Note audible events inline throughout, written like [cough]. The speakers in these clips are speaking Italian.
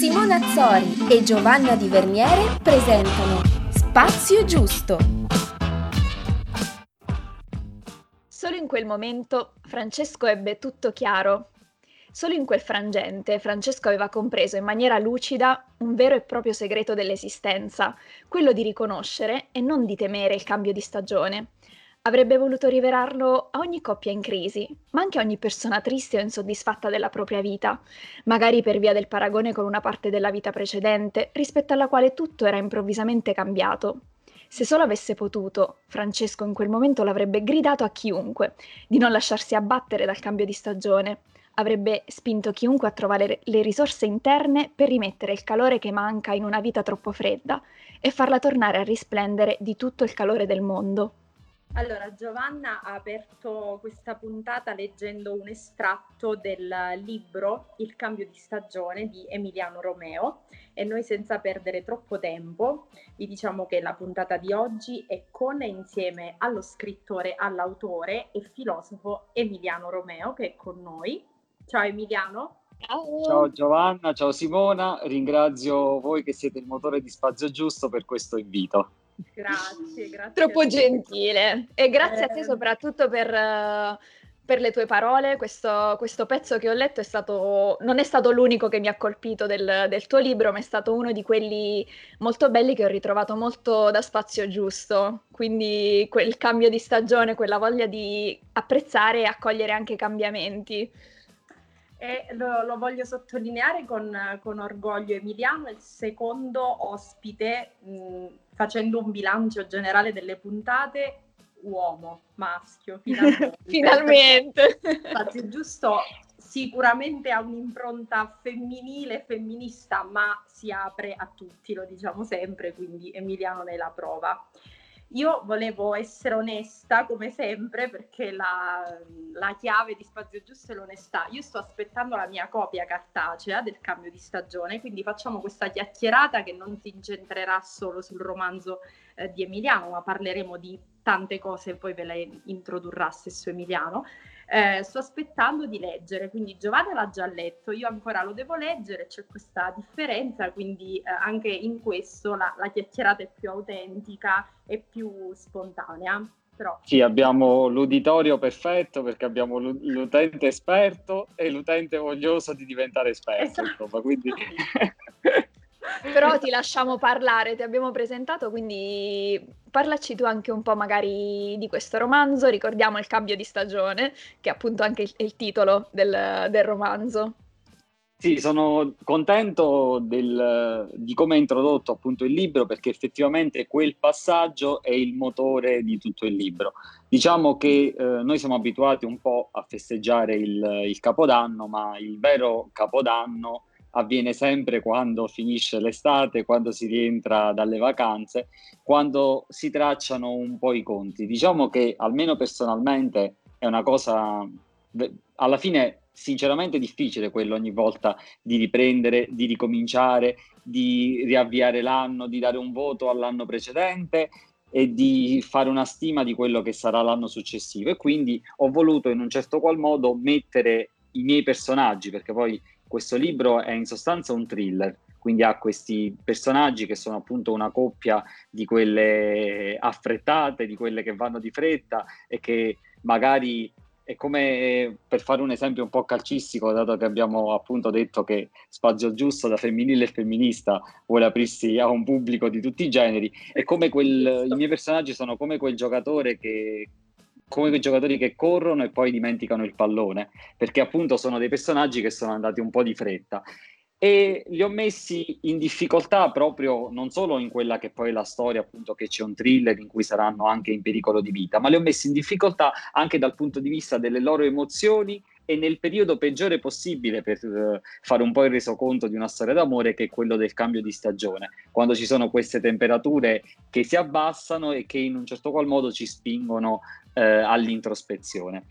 Simona Azzori e Giovanna Di Verniere presentano Spazio Giusto. Solo in quel momento Francesco ebbe tutto chiaro. Solo in quel frangente Francesco aveva compreso in maniera lucida un vero e proprio segreto dell'esistenza, quello di riconoscere e non di temere il cambio di stagione. Avrebbe voluto rivelarlo a ogni coppia in crisi, ma anche a ogni persona triste o insoddisfatta della propria vita, magari per via del paragone con una parte della vita precedente, rispetto alla quale tutto era improvvisamente cambiato. Se solo avesse potuto, Francesco in quel momento l'avrebbe gridato a chiunque di non lasciarsi abbattere dal cambio di stagione. Avrebbe spinto chiunque a trovare le risorse interne per rimettere il calore che manca in una vita troppo fredda e farla tornare a risplendere di tutto il calore del mondo. Allora, Giovanna ha aperto questa puntata leggendo un estratto del libro Il cambio di stagione di Emiliano Romeo e noi senza perdere troppo tempo vi diciamo che la puntata di oggi è con e insieme allo scrittore, all'autore e filosofo Emiliano Romeo che è con noi. Ciao Emiliano. Ciao. ciao Giovanna, ciao Simona, ringrazio voi che siete il motore di Spazio Giusto per questo invito. Grazie, grazie. Troppo gentile. E grazie eh... a te soprattutto per, uh, per le tue parole. Questo, questo, pezzo che ho letto è stato, non è stato l'unico che mi ha colpito del, del, tuo libro, ma è stato uno di quelli molto belli che ho ritrovato molto da spazio giusto. Quindi quel cambio di stagione, quella voglia di apprezzare e accogliere anche i cambiamenti e lo, lo voglio sottolineare con, con, orgoglio. Emiliano è il secondo ospite, mh, facendo un bilancio generale delle puntate, uomo, maschio, [laughs] finalmente. finalmente. Infatti, giusto, sicuramente ha un'impronta femminile, femminista, ma si apre a tutti, lo diciamo sempre, quindi Emiliano ne è la prova. Io volevo essere onesta come sempre perché la, la, chiave di Spazio Giusto è l'onestà. Io sto aspettando la mia copia cartacea del cambio di stagione, quindi facciamo questa chiacchierata che non si incentrerà solo sul romanzo eh, di Emiliano, ma parleremo di tante cose e poi ve le introdurrà stesso Emiliano. Eh, sto aspettando di leggere, quindi Giovanna l'ha già letto, io ancora lo devo leggere, c'è questa differenza, quindi eh, anche in questo la, la, chiacchierata è più autentica e più spontanea. Però... Sì, abbiamo l'uditorio perfetto perché abbiamo l'utente esperto e l'utente voglioso di diventare esperto, esatto. insomma, quindi... [laughs] [laughs] Però ti lasciamo parlare, ti abbiamo presentato, quindi parlaci tu anche un po' magari di questo romanzo, ricordiamo il cambio di stagione, che è appunto anche il, il titolo del, del, romanzo. Sì, sono contento del, di come ha introdotto appunto il libro perché effettivamente quel passaggio è il motore di tutto il libro. Diciamo che eh, noi siamo abituati un po' a festeggiare il, il Capodanno, ma il vero Capodanno avviene sempre quando finisce l'estate, quando si rientra dalle vacanze, quando si tracciano un po' i conti. Diciamo che almeno personalmente è una cosa alla fine sinceramente difficile quello ogni volta di riprendere, di ricominciare, di riavviare l'anno, di dare un voto all'anno precedente e di fare una stima di quello che sarà l'anno successivo e quindi ho voluto in un certo qual modo mettere i miei personaggi perché poi questo libro è in sostanza un thriller, quindi ha questi personaggi che sono appunto una coppia di quelle affrettate, di quelle che vanno di fretta e che magari è come per fare un esempio un po' calcistico, dato che abbiamo appunto detto che Spazio Giusto da femminile e femminista vuole aprirsi a un pubblico di tutti i generi, è come quel, i miei personaggi sono come quel giocatore che come quei giocatori che corrono e poi dimenticano il pallone, perché appunto sono dei personaggi che sono andati un po' di fretta. E li ho messi in difficoltà proprio non solo in quella che poi è la storia, appunto, che c'è un thriller in cui saranno anche in pericolo di vita, ma li ho messi in difficoltà anche dal punto di vista delle loro emozioni e nel periodo peggiore possibile per uh, fare un po' il resoconto di una storia d'amore che è quello del cambio di stagione, quando ci sono queste temperature che si abbassano e che in un certo qual modo ci spingono uh, all'introspezione.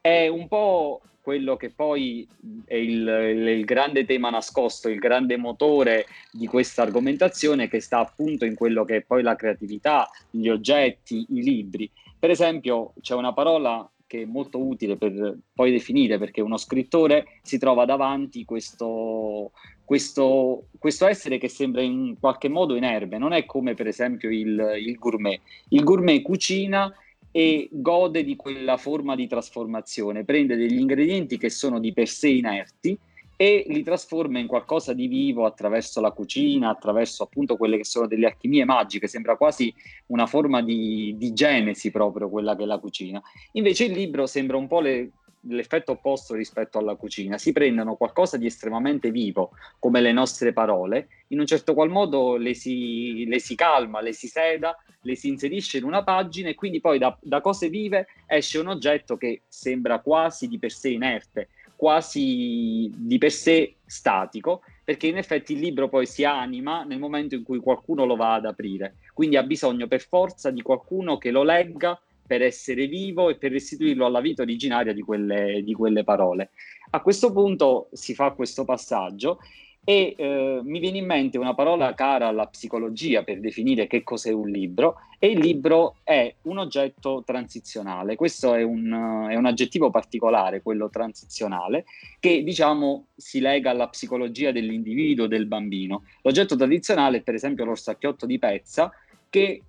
È un po' quello che poi è il, il, il, grande tema nascosto, il grande motore di questa argomentazione che sta appunto in quello che è poi la creatività, gli oggetti, i libri. Per esempio, c'è una parola che è molto utile per poi definire, perché uno scrittore si trova davanti questo, questo, questo essere che sembra in qualche modo inerme, non è come per esempio il, il gourmet. Il gourmet cucina e gode di quella forma di trasformazione, prende degli ingredienti che sono di per sé inerti e li trasforma in qualcosa di vivo attraverso la cucina, attraverso appunto quelle che sono delle alchimie magiche, sembra quasi una forma di, di genesi proprio quella che è la cucina. Invece il libro sembra un po' le, l'effetto opposto rispetto alla cucina, si prendono qualcosa di estremamente vivo, come le nostre parole, in un certo qual modo le si, le si calma, le si seda, le si inserisce in una pagina e quindi poi da, da cose vive esce un oggetto che sembra quasi di per sé inerte, quasi di per sé statico, perché in effetti il libro poi si anima nel momento in cui qualcuno lo va ad aprire, quindi ha bisogno per forza di qualcuno che lo legga per essere vivo e per restituirlo alla vita originaria di quelle, di quelle parole. A questo punto si fa questo passaggio e eh, mi viene in mente una parola cara alla psicologia per definire che cos'è un libro e il libro è un oggetto transizionale. Questo è un, è un aggettivo particolare, quello transizionale, che diciamo si lega alla psicologia dell'individuo, del bambino. L'oggetto tradizionale è per esempio l'orsacchiotto di pezza che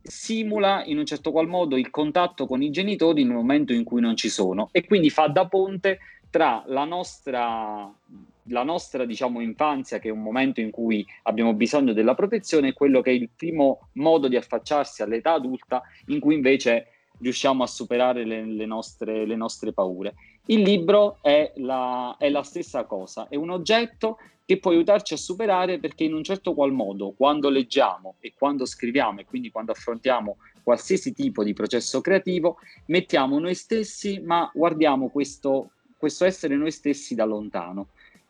simula in un certo qual modo il contatto con i genitori nel momento in cui non ci sono e quindi fa da ponte tra la nostra la nostra diciamo, infanzia, che è un momento in cui abbiamo bisogno della protezione, è quello che è il primo modo di affacciarsi all'età adulta, in cui invece riusciamo a superare le, le, nostre, le nostre, paure. Il libro è la, è la, stessa cosa, è un oggetto che può aiutarci a superare perché in un certo qual modo, quando leggiamo e quando scriviamo e quindi quando affrontiamo qualsiasi tipo di processo creativo, mettiamo noi stessi, ma guardiamo questo, questo essere noi stessi da lontano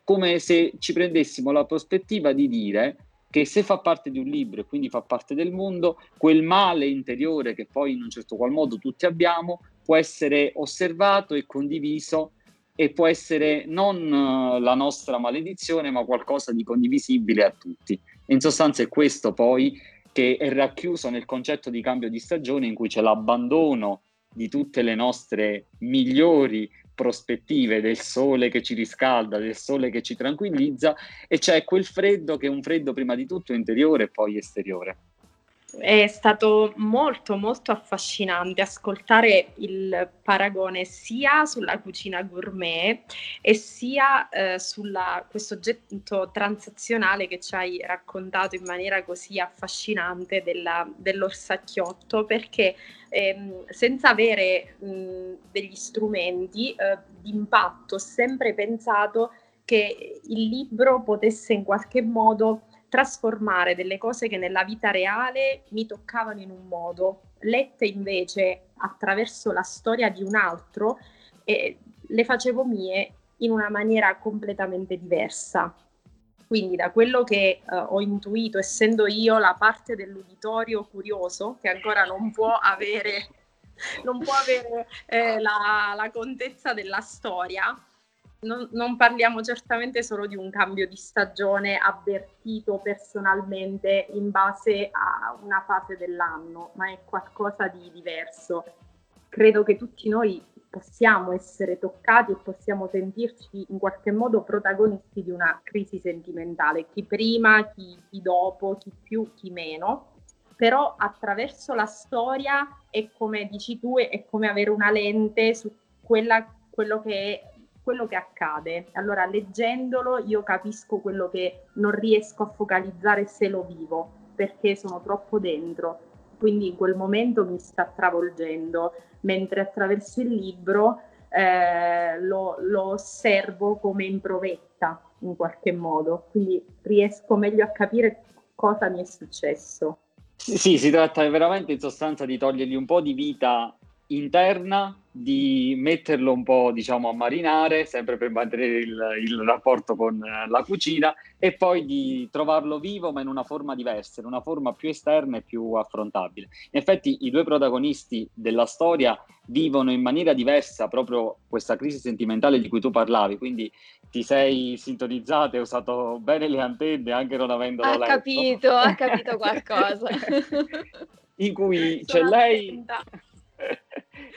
come se ci prendessimo la prospettiva di dire che se fa parte di un libro e quindi fa parte del mondo, quel male interiore che poi in un certo qual modo tutti abbiamo può essere osservato e condiviso e può essere non uh, la nostra maledizione, ma qualcosa di condivisibile a tutti. In sostanza è questo poi che è racchiuso nel concetto di cambio di stagione in cui c'è l'abbandono di tutte le nostre migliori prospettive del sole che ci riscalda, del sole che ci tranquillizza e c'è quel freddo che è un freddo prima di tutto interiore e poi esteriore. È stato molto molto affascinante ascoltare il paragone sia sulla cucina gourmet e sia eh, su questo oggetto transazionale che ci hai raccontato in maniera così affascinante della, dell'orsacchiotto perché ehm, senza avere mh, degli strumenti eh, di impatto ho sempre pensato che il libro potesse in qualche modo trasformare delle cose che nella vita reale mi toccavano in un modo, lette invece attraverso la storia di un altro, e le facevo mie in una maniera completamente diversa. Quindi da quello che uh, ho intuito, essendo io la parte dell'uditorio curioso, che ancora non può avere, non può avere eh, la, la contezza della storia, non, non, parliamo certamente solo di un cambio di stagione avvertito personalmente in base a una fase dell'anno, ma è qualcosa di diverso. Credo che tutti noi possiamo essere toccati e possiamo sentirci in qualche modo protagonisti di una crisi sentimentale, chi prima, chi, chi dopo, chi più, chi meno. Però attraverso la storia è come dici tu, è come avere una lente su quella, quello che è quello che accade. Allora, leggendolo io capisco quello che non riesco a focalizzare se lo vivo, perché sono troppo dentro. Quindi in quel momento mi sta travolgendo, mentre attraverso il libro eh, lo, lo osservo come in provetta in qualche modo, quindi riesco meglio a capire cosa mi è successo. Sì, si tratta veramente in sostanza di togliergli un po' di vita interna di metterlo un po' diciamo a marinare, sempre per mantenere il, il, rapporto con la cucina e poi di trovarlo vivo ma in una forma diversa, in una forma più esterna e più affrontabile. In effetti i due protagonisti della storia vivono in maniera diversa proprio questa crisi sentimentale di cui tu parlavi, quindi ti sei sintonizzata e usato bene le antenne anche non avendo letto. Ha capito, ha capito [laughs] qualcosa. in cui c'è lei...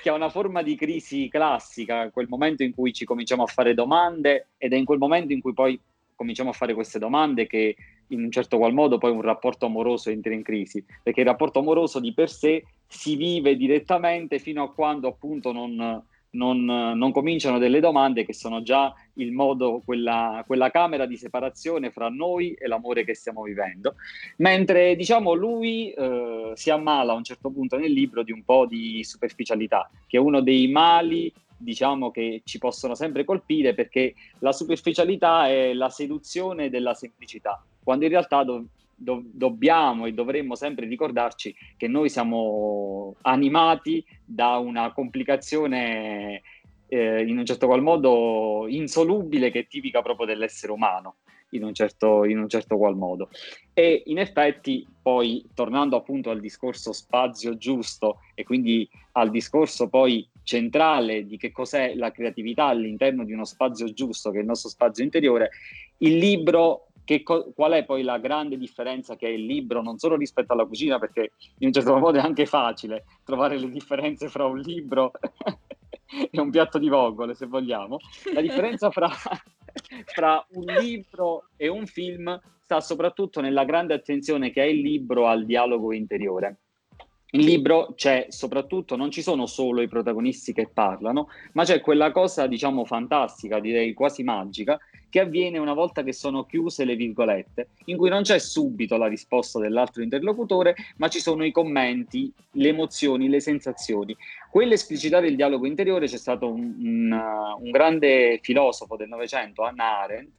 che è una forma di crisi classica, quel momento in cui ci cominciamo a fare domande ed è in quel momento in cui poi cominciamo a fare queste domande che in un certo qual modo poi un rapporto amoroso entra in crisi, perché il rapporto amoroso di per sé si vive direttamente fino a quando appunto non, non, non cominciano delle domande che sono già il modo, quella, quella, camera di separazione fra noi e l'amore che stiamo vivendo. Mentre diciamo lui eh, si ammala a un certo punto nel libro di un po' di superficialità, che è uno dei mali diciamo che ci possono sempre colpire perché la superficialità è la seduzione della semplicità, quando in realtà do, do, dobbiamo e dovremmo sempre ricordarci che noi siamo animati da una complicazione eh, in un certo qual modo insolubile che è tipica proprio dell'essere umano. In un, certo, in un certo qual modo. E in effetti, poi tornando appunto al discorso spazio giusto e quindi al discorso poi centrale di che cos'è la creatività all'interno di uno spazio giusto, che è il nostro spazio interiore, il libro Co- qual è poi la grande differenza che è il libro, non solo rispetto alla cucina, perché in un certo modo è anche facile trovare le differenze fra un libro [laughs] e un piatto di vongole, se vogliamo. La differenza fra, [laughs] fra un libro e un film sta soprattutto nella grande attenzione che ha il libro al dialogo interiore. Il libro c'è soprattutto, non ci sono solo i protagonisti che parlano, ma c'è quella cosa, diciamo, fantastica, direi quasi magica, che avviene una volta che sono chiuse le virgolette, in cui non c'è subito la risposta dell'altro interlocutore, ma ci sono i commenti, le emozioni, le sensazioni. Quell'esplicitare il dialogo interiore c'è stato un, un, un grande filosofo del Novecento, Hannah Arendt,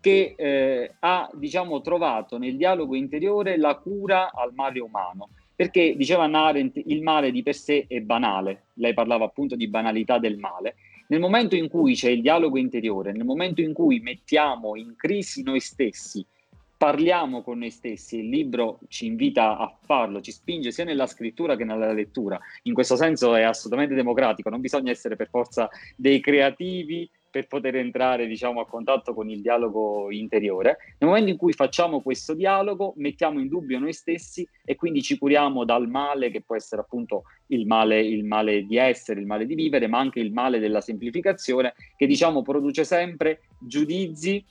che eh, ha diciamo, trovato nel dialogo interiore la cura al male umano. Perché diceva Hannah Arendt, il male di per sé è banale, lei parlava appunto di banalità del male, nel momento in cui c'è il dialogo interiore, nel momento in cui mettiamo in crisi noi stessi, parliamo con noi stessi, il libro ci invita a farlo, ci spinge sia nella scrittura che nella lettura. In questo senso è assolutamente democratico, non bisogna essere per forza dei creativi per poter entrare diciamo, a contatto con il dialogo interiore. Nel momento in cui facciamo questo dialogo, mettiamo in dubbio noi stessi e quindi ci curiamo dal male che può essere appunto il male, il male di essere, il male di vivere, ma anche il male della semplificazione che diciamo produce sempre giudizi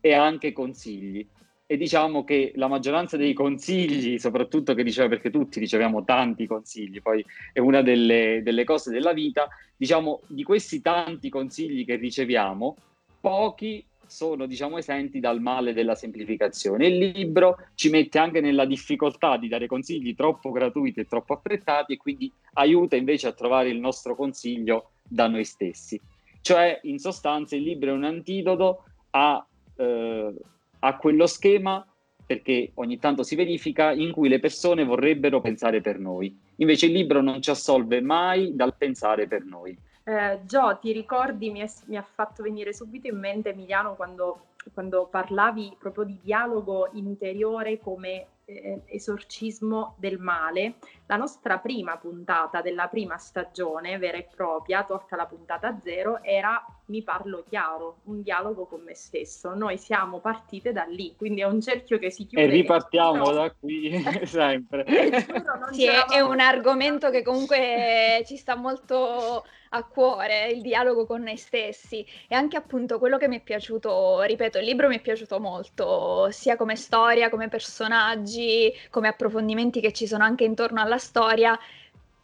e anche consigli e diciamo che la maggioranza dei consigli, soprattutto che diceva perché tutti riceviamo tanti consigli, poi è una delle, delle cose della vita, diciamo di questi tanti consigli che riceviamo, pochi sono diciamo esenti dal male della semplificazione. Il libro ci mette anche nella difficoltà di dare consigli troppo gratuiti e troppo affrettati e quindi aiuta invece a trovare il nostro consiglio da noi stessi. Cioè, in sostanza, il libro è un antidoto a eh, a quello schema perché ogni tanto si verifica in cui le persone vorrebbero pensare per noi. Invece il libro non ci assolve mai dal pensare per noi. Eh, Gio, ti ricordi, mi, è, mi, ha fatto venire subito in mente Emiliano quando, quando parlavi proprio di dialogo interiore come eh, esorcismo del male, la nostra prima puntata della prima stagione vera e propria, tolta la puntata zero, era Mi parlo chiaro, un dialogo con me stesso. Noi siamo partite da lì, quindi è un cerchio che si chiude. E ripartiamo da qui [laughs] [laughs] sempre. giuro, sì, è un argomento che comunque ci sta molto a cuore il dialogo con noi stessi e anche appunto quello che mi è piaciuto, ripeto, il libro mi è piaciuto molto, sia come storia, come personaggi, come approfondimenti che ci sono anche intorno alla storia,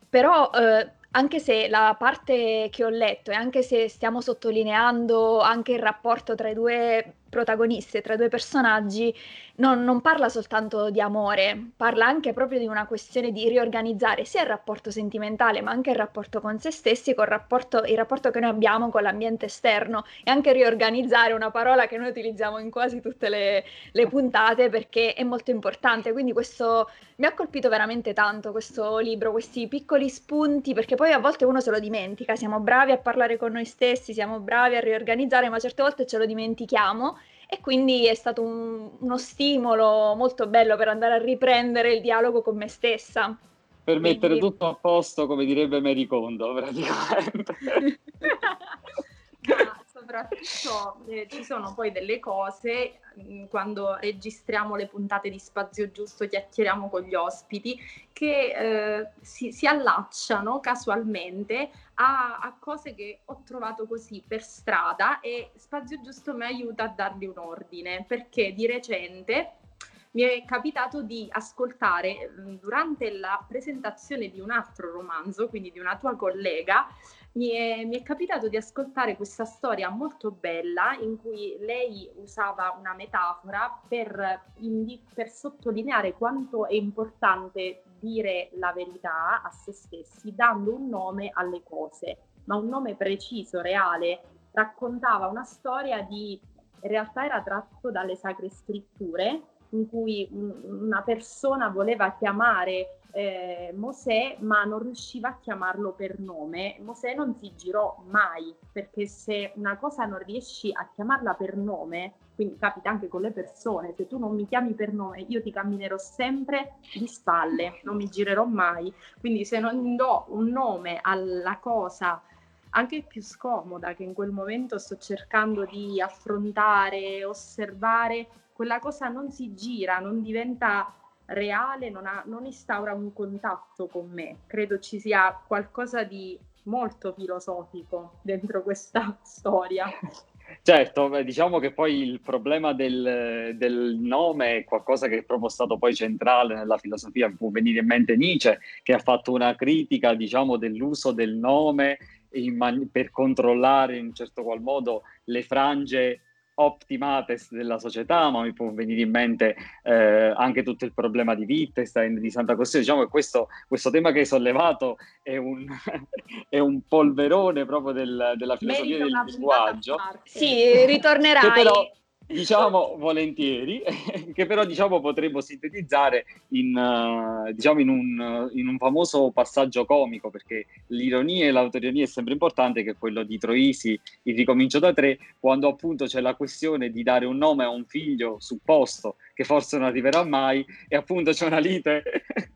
però eh, anche se la parte che ho letto e anche se stiamo sottolineando anche il rapporto tra i due protagoniste, tra due personaggi, non, non, parla soltanto di amore, parla anche proprio di una questione di riorganizzare sia il rapporto sentimentale, ma anche il rapporto con se stessi, con il rapporto, il rapporto che noi abbiamo con l'ambiente esterno e anche riorganizzare una parola che noi utilizziamo in quasi tutte le, le puntate perché è molto importante. Quindi questo mi ha colpito veramente tanto questo libro, questi piccoli spunti, perché poi a volte uno se lo dimentica, siamo bravi a parlare con noi stessi, siamo bravi a riorganizzare, ma certe volte ce lo dimentichiamo e quindi è stato un, uno stimolo molto bello per andare a riprendere il dialogo con me stessa. Per quindi... mettere tutto a posto, come direbbe Mary Kondo, praticamente. [laughs] no, soprattutto eh, ci sono poi delle cose mm, quando registriamo le puntate di Spazio Giusto, chiacchieriamo con gli ospiti, che eh, si, si, allacciano casualmente a, a, cose che ho trovato così per strada e Spazio Giusto mi aiuta a dargli un ordine, perché di recente mi è capitato di ascoltare mm, durante la presentazione di un altro romanzo, quindi di una tua collega, mi è, mi è, capitato di ascoltare questa storia molto bella in cui lei usava una metafora per, indi- per sottolineare quanto è importante dire la verità a se stessi dando un nome alle cose, ma un nome preciso, reale. Raccontava una storia di, in realtà era tratto dalle sacre scritture, in cui una persona voleva chiamare eh, Mosè ma non riusciva a chiamarlo per nome. Mosè non si girò mai perché se una cosa non riesci a chiamarla per nome, quindi capita anche con le persone, se tu non mi chiami per nome io ti camminerò sempre di spalle, non mi girerò mai. Quindi se non do un nome alla cosa anche più scomoda che in quel momento sto cercando di affrontare, osservare, quella cosa non si gira, non diventa reale, non, ha, non instaura un contatto con me. Credo ci sia qualcosa di molto filosofico dentro questa [laughs] storia. Certo, diciamo che poi il problema del, del, nome è qualcosa che è proprio stato poi centrale nella filosofia, può venire in mente Nietzsche che ha fatto una critica diciamo dell'uso del nome man- per controllare in un certo qual modo le frange optimates della società, ma mi può venire in mente eh, anche tutto il problema di Wittgenstein, di Santa Costituzione. Diciamo che questo, questo, tema che hai sollevato è un, [laughs] è un polverone proprio del, della filosofia del linguaggio. Sì, ritornerai. Che però, diciamo volentieri, [laughs] che però diciamo potremmo sintetizzare in, uh, diciamo in, un, in, un, famoso passaggio comico, perché l'ironia e l'autoironia è sempre importante, che è quello di Troisi, il ricomincio da tre, quando appunto c'è la questione di dare un nome a un figlio supposto che forse non arriverà mai e appunto c'è una lite,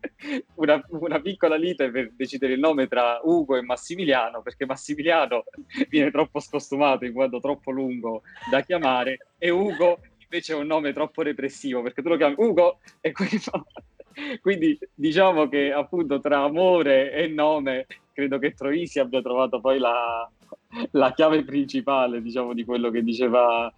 [laughs] una, una, piccola lite per decidere il nome tra Ugo e Massimiliano, perché Massimiliano [laughs] viene troppo scostumato in quanto troppo lungo da chiamare e Ugo invece è un nome troppo repressivo perché tu lo chiami Ugo e quello... [laughs] Quindi diciamo che appunto tra amore e nome credo che Troisi abbia trovato poi la, la chiave principale diciamo di quello che diceva,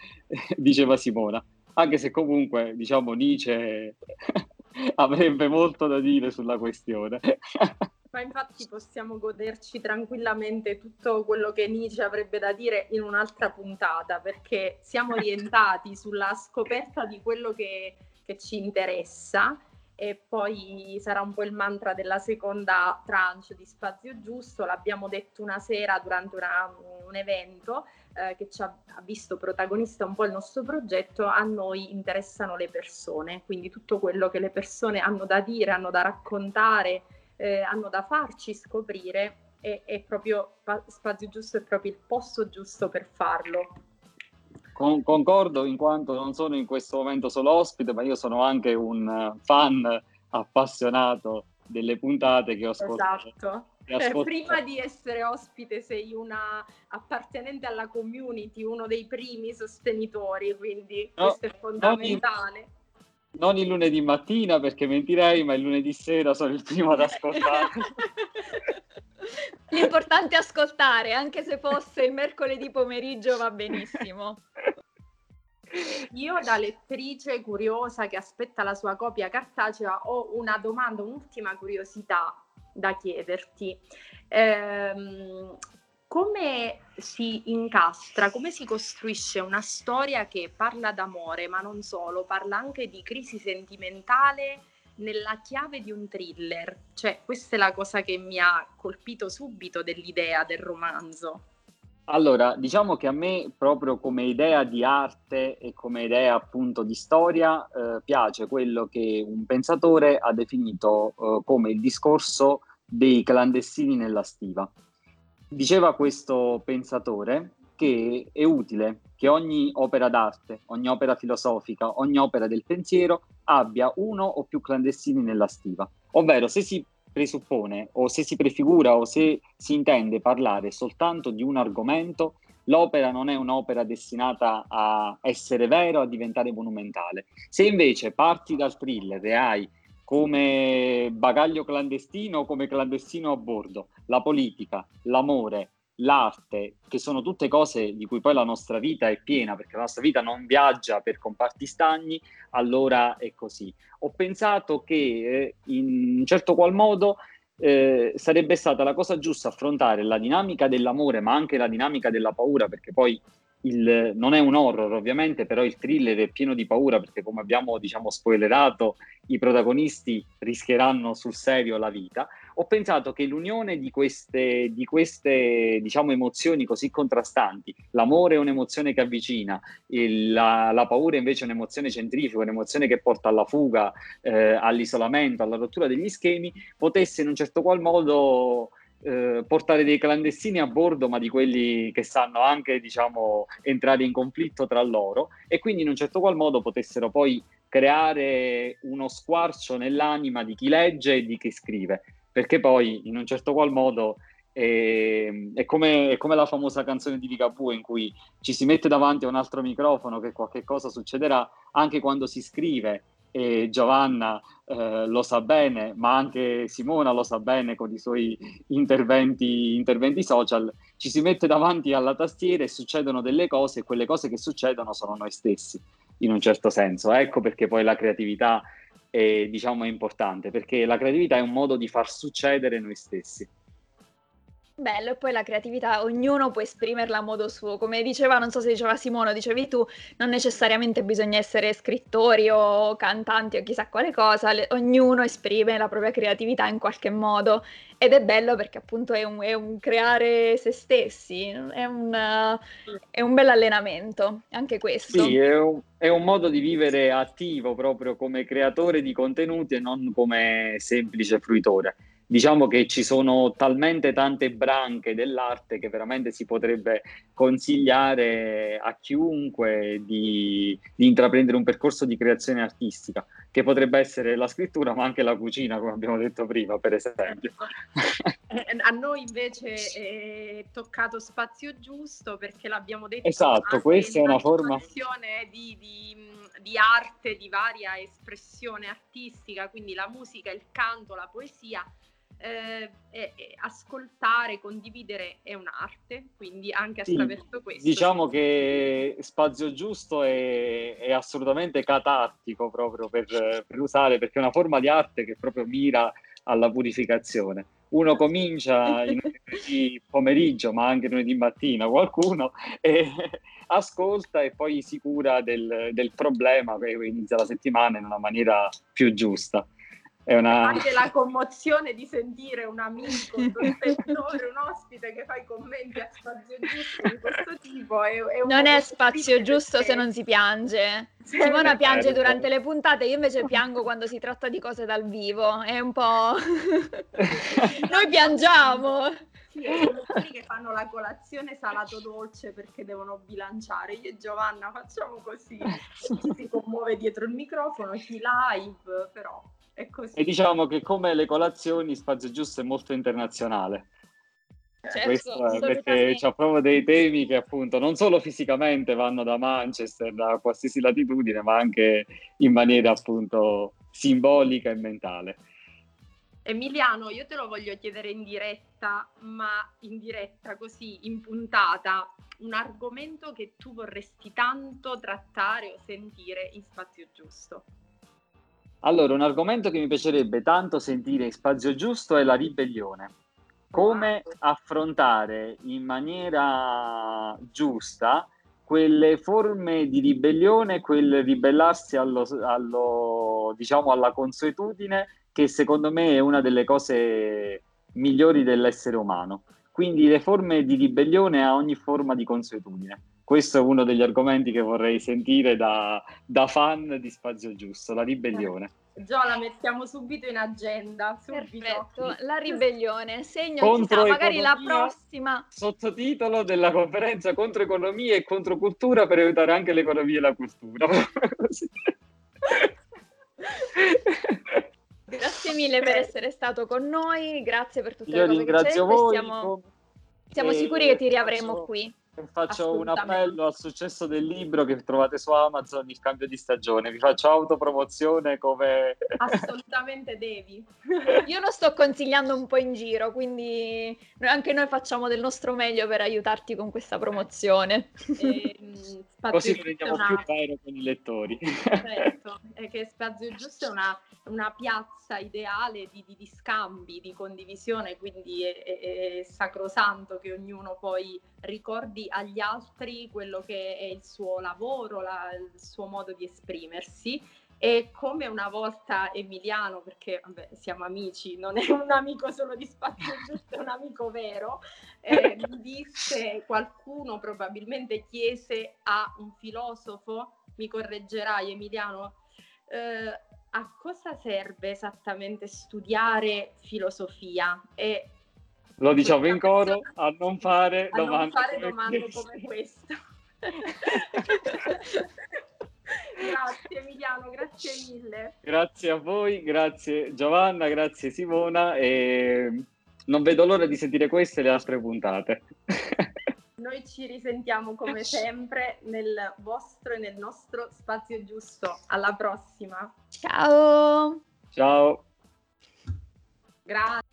diceva Simona anche se comunque, diciamo, Nietzsche [laughs] avrebbe molto da dire sulla questione. [laughs] Ma infatti possiamo goderci tranquillamente tutto quello che Nietzsche avrebbe da dire in un'altra puntata, perché siamo orientati sulla scoperta di quello che, che ci interessa e poi sarà un po' il mantra della seconda tranche di Spazio Giusto, l'abbiamo detto una sera durante una, un evento, eh, che ci ha, ha, visto protagonista un po' il nostro progetto, a noi interessano le persone, quindi tutto quello che le persone hanno da dire, hanno da raccontare, eh, hanno da farci scoprire, è, è proprio Spazio Giusto, è proprio il posto giusto per farlo. Con, concordo in quanto non sono in questo momento solo ospite, ma io sono anche un fan appassionato delle puntate che ho ascoltato. Esatto eh, prima di essere ospite sei una appartenente alla community, uno dei primi sostenitori, quindi no, questo è fondamentale. Non il, non il, lunedì mattina perché mentirei, ma il lunedì sera sono il primo ad ascoltare. [laughs] L'importante è ascoltare, anche se fosse il mercoledì pomeriggio va benissimo. Io da lettrice curiosa che aspetta la sua copia cartacea ho una domanda, un'ultima curiosità da chiederti. Ehm, come si incastra, come si costruisce una storia che parla d'amore, ma non solo, parla anche di crisi sentimentale nella chiave di un thriller? Cioè, questa è la cosa che mi ha colpito subito dell'idea del romanzo. Allora, diciamo che a me proprio come idea di arte e come idea appunto di storia eh, piace quello che un pensatore ha definito eh, come il discorso dei clandestini nella stiva. Diceva questo pensatore che è utile che ogni opera d'arte, ogni opera filosofica, ogni opera del pensiero abbia uno o più clandestini nella stiva, ovvero se si presuppone o se si prefigura o se si intende parlare soltanto di un argomento, l'opera non è un'opera destinata a essere vera o a diventare monumentale. Se invece parti dal thriller e hai come bagaglio clandestino o come clandestino a bordo la politica, l'amore, l'arte, che sono tutte cose di cui poi la nostra vita è piena, perché la nostra vita non viaggia per comparti stagni, allora è così. Ho pensato che eh, in un certo qual modo eh, sarebbe stata la cosa giusta affrontare la dinamica dell'amore, ma anche la dinamica della paura, perché poi il, non è un horror ovviamente, però il thriller è pieno di paura perché come abbiamo diciamo spoilerato i protagonisti rischieranno sul serio la vita. Ho pensato che l'unione di queste, di queste diciamo, emozioni così contrastanti, l'amore è un'emozione che avvicina, la, la, paura invece è un'emozione centrifuga, un'emozione che porta alla fuga, eh, all'isolamento, alla rottura degli schemi, potesse in un certo qual modo eh, portare dei clandestini a bordo, ma di quelli che sanno anche, diciamo, entrare in conflitto tra loro. E quindi in un certo qual modo potessero poi creare uno squarcio nell'anima di chi legge e di chi scrive, perché poi in un certo qual modo è, è, come, è come, la famosa canzone di Ligabue in cui ci si mette davanti a un altro microfono che qualche cosa succederà anche quando si scrive e Giovanna eh, lo sa bene, ma anche Simona lo sa bene con i suoi interventi, interventi social, ci si mette davanti alla tastiera e succedono delle cose e quelle cose che succedono sono noi stessi, in un certo senso. Ecco perché poi la creatività è, diciamo, è importante, perché la creatività è un modo di far succedere noi stessi. Bello, e poi la creatività, ognuno può esprimerla a modo suo. Come diceva, non so se diceva Simone, dicevi tu, non necessariamente bisogna essere scrittori o cantanti o chissà quale cosa, le, ognuno esprime la propria creatività in qualche modo. Ed è bello perché appunto è un, è un creare se stessi, è un, è un bel allenamento, anche questo. Sì, è un, è un modo di vivere attivo proprio come creatore di contenuti e non come semplice fruitore diciamo che ci sono talmente tante branche dell'arte che veramente si potrebbe consigliare a chiunque di, di, intraprendere un percorso di creazione artistica, che potrebbe essere la scrittura, ma anche la cucina, come abbiamo detto prima, per esempio. Eh, a noi invece è toccato spazio giusto perché l'abbiamo detto. Esatto, questa è una forma di, di, di arte, di varia espressione artistica, quindi la musica, il canto, la poesia eh, eh, ascoltare, condividere è un'arte, quindi anche attraverso sì, questo. Diciamo che Spazio Giusto è, è assolutamente catartico proprio per, per, usare, perché è una forma di arte che proprio mira alla purificazione. Uno comincia in lunedì pomeriggio, ma anche lunedì mattina, qualcuno, e ascolta e poi si cura del, del problema che inizia la settimana in una maniera più giusta. È una... Anche la commozione di sentire un amico, un professore, un ospite che fa i commenti a spazio giusto di questo tipo. È, è non è spazio giusto se non si piange. Simona piange certo. durante le puntate, io invece piango quando si tratta di cose dal vivo. È un po'... [laughs] Noi piangiamo! Sì, sono quelli che fanno la colazione salato dolce perché devono bilanciare. Io e Giovanna facciamo così. Chi si commuove dietro il microfono, chi live, però e diciamo che come le colazioni Spazio Giusto è molto internazionale. Certo, Questo è perché c'è proprio dei temi che appunto non solo fisicamente vanno da Manchester, da qualsiasi latitudine, ma anche in maniera appunto simbolica e mentale. Emiliano, io te lo voglio chiedere in diretta, ma in diretta così, in puntata, un argomento che tu vorresti tanto trattare o sentire in spazio giusto. Allora, un argomento che mi piacerebbe tanto sentire in spazio giusto è la ribellione. Come affrontare in maniera giusta quelle forme di ribellione, quel ribellarsi allo, allo, diciamo, alla consuetudine, che secondo me è una delle cose migliori dell'essere umano. Quindi le forme di ribellione a ogni forma di consuetudine questo è uno degli argomenti che vorrei sentire da, da fan di Spazio Giusto, la ribellione. Eh, Già la mettiamo subito in agenda. Subito. Perfetto, la ribellione, segno chissà, magari la prossima. Sottotitolo della conferenza contro economia e contro cultura per aiutare anche l'economia e la cultura. [laughs] grazie mille per essere stato con noi, grazie per tutte Io le cose che ci voi, siamo, siamo sicuri che ti riavremo qui. Faccio un appello al successo del libro che trovate su Amazon, Il cambio di stagione. Vi faccio autopromozione come... [laughs] Assolutamente devi. [laughs] Io lo sto consigliando un po' in giro, quindi anche noi facciamo del nostro meglio per aiutarti con questa promozione. E, Così prendiamo una... più caro con i lettori. Certo, è che Spazio [laughs] Giusto è una, una piazza ideale di, di, di, scambi, di condivisione, quindi è, è, è sacrosanto che ognuno poi ricordi agli altri quello che è il suo lavoro, la, il suo modo di esprimersi. E come una volta Emiliano, perché vabbè, siamo amici, non è un amico solo di spazio giusto, è un amico vero, eh, [laughs] mi disse qualcuno probabilmente chiese a un filosofo, mi correggerai Emiliano, eh, a cosa serve esattamente studiare filosofia? E lo diciamo in coro, a non fare a domande, non fare domande come questa. [laughs] [laughs] grazie Emiliano, grazie mille. Grazie a voi, grazie Giovanna, grazie Simona e non vedo l'ora di sentire queste e le altre puntate. [laughs] Noi ci risentiamo come sempre nel vostro e nel nostro spazio giusto. Alla prossima. Ciao. Ciao. Grazie.